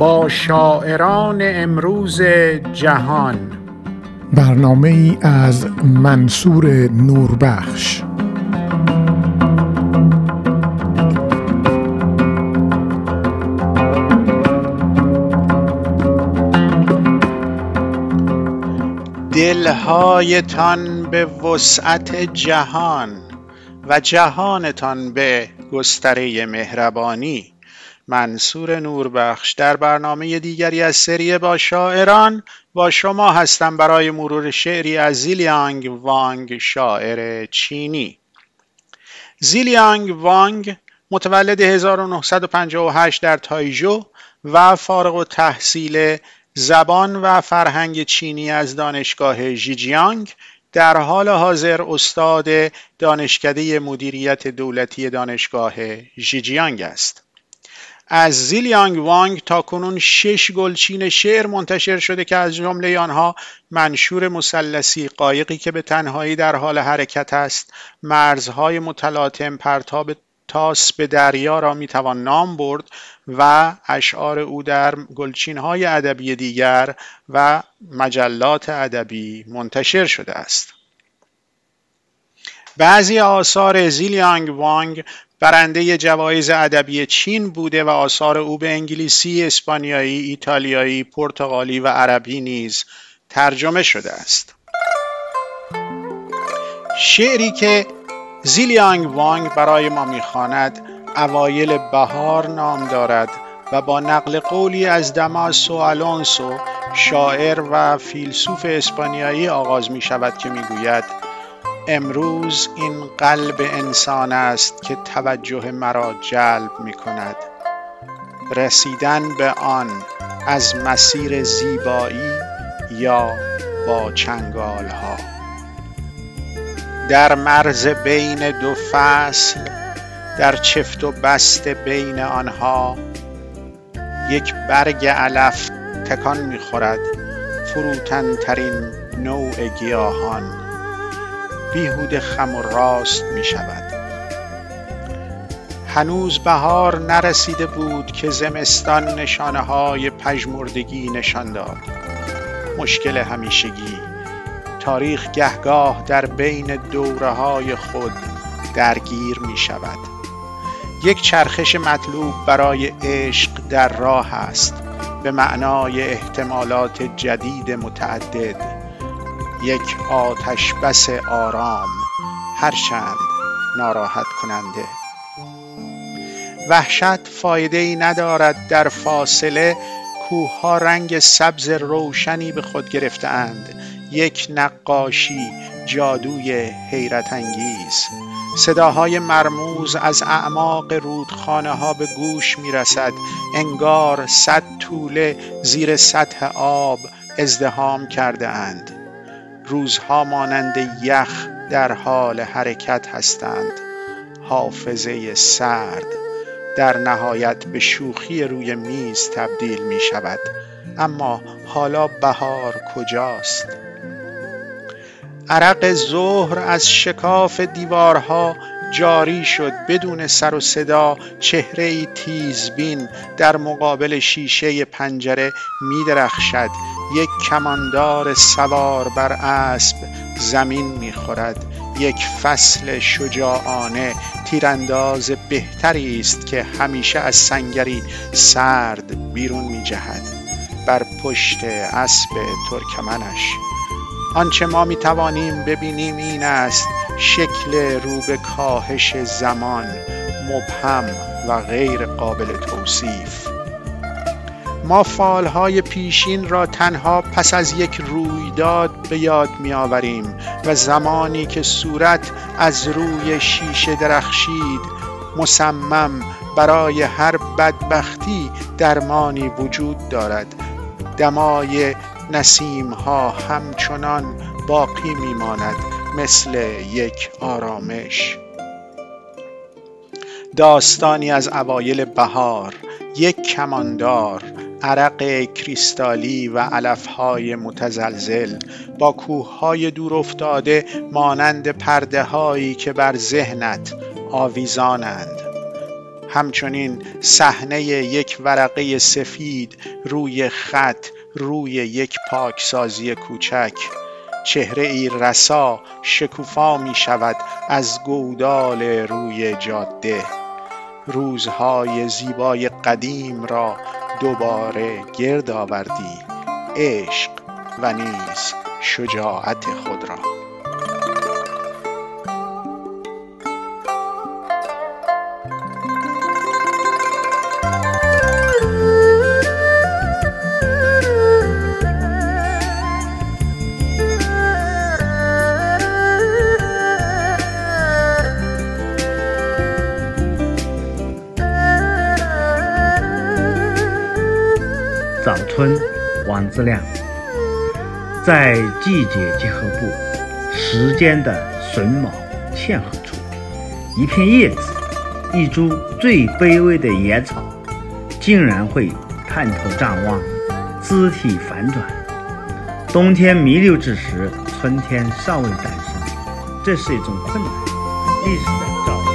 با شاعران امروز جهان. برنامه ای از منصور نوربخش. دلهایتان به وسعت جهان و جهانتان به گستره مهربانی. منصور نوربخش. در برنامه دیگری از سری با شاعران با شما هستم برای مرور شعری از زیلیانگ وانگ شاعر چینی. زیلیانگ وانگ متولد 1958 در تایجو و فارغ و تحصیل زبان و فرهنگ چینی از دانشگاه ژیجیانگ. در حال حاضر استاد دانشکده مدیریت دولتی دانشگاه ژیجیانگ است. از زیلیانگ وانگ تا کنون شش گلچین شعر منتشر شده که از جمله آنها منشور مسلسی قایقی که به تنهایی در حال حرکت است مرزهای متلاطم پرتاب تاس به دریا را می‌توان نام برد و اشعار او در گلچینهای ادبی دیگر و مجلات ادبی منتشر شده است. بعضی آثار زیلیانگ وانگ برنده جوایز ادبی چین بوده و آثار او به انگلیسی، اسپانیایی، ایتالیایی، پرتغالی و عربی نیز ترجمه شده است. شعری که زیلیانگ وانگ برای ما می‌خواند اوایل بهار نام دارد و با نقل قولی از دماسو آلونسو شاعر و فیلسوف اسپانیایی آغاز می شود که می‌گوید امروز این قلب انسان است که توجه مرا جلب می کند رسیدن به آن از مسیر زیبایی یا با چنگال ها در مرز بین دو فصل در چفت و بست بین آنها یک برگ علف تکان می‌خورد فروتن ترین نوع گیاهان. بیهوده خم و راست می شود هنوز بهار نرسیده بود که زمستان نشانه های پژمردگی نشان داد. مشکل همیشگی تاریخ گهگاه در بین دوره های خود درگیر می شود یک چرخش مطلوب برای عشق در راه است به معنای احتمالات جدید متعدد. یک آتش بس آرام هرچند ناراحت کننده. وحشت فایده ای ندارد در فاصله کوه ها رنگ سبز روشنی به خود گرفتند یک نقاشی جادوی حیرت انگیز. صداهای مرموز از اعماق رودخانه ها به گوش می رسد انگار صد طوله زیر سطح آب ازدهام کرده اند روزها مانند یخ در حال حرکت هستند. حافظه سرد در نهایت به شوخی روی میز تبدیل می شود. اما حالا بهار کجاست؟ عرق ظهر از شکاف دیوارها جاری شد بدون سر و صدا چهره ای تیزبین در مقابل شیشه پنجره می درخشد یک کماندار سوار بر اسب زمین می‌خورد. یک فصل شجاعانه تیرانداز بهتری است که همیشه از سنگری سرد بیرون میجهد. بر پشت اسب ترکمنش. آنچه ما می توانیم ببینیم این است شکل رو به کاهش زمان مبهم و غیر قابل توصیف. ما فالهای پیشین را تنها پس از یک رویداد به یاد می آوریم و زمانی که صورت از روی شیشه درخشید مصمم برای هر بدبختی درمانی وجود دارد. دمای نسیم ها همچنان باقی میماند. مثل یک آرامش. داستانی از اوایل بهار یک کماندار عرق کریستالی و علفهای متزلزل با کوههای دور افتاده مانند پرده هایی که بر ذهنت آویزانند. همچنین صحنه یک ورقه سفید روی خط روی یک پاکسازی کوچک چهره ای رسا شکوفا می شود از گودال روی جاده. روزهای زیبای قدیم را دوباره گرد آوردی عشق و نیز شجاعت خود را. 早春，王自亮。在季节结合部，时间的榫卯嵌合处，一片叶子，一株最卑微的野草，竟然会探头张望，肢体反转。冬天弥留之时，春天尚未诞生，这是一种困难。历史的。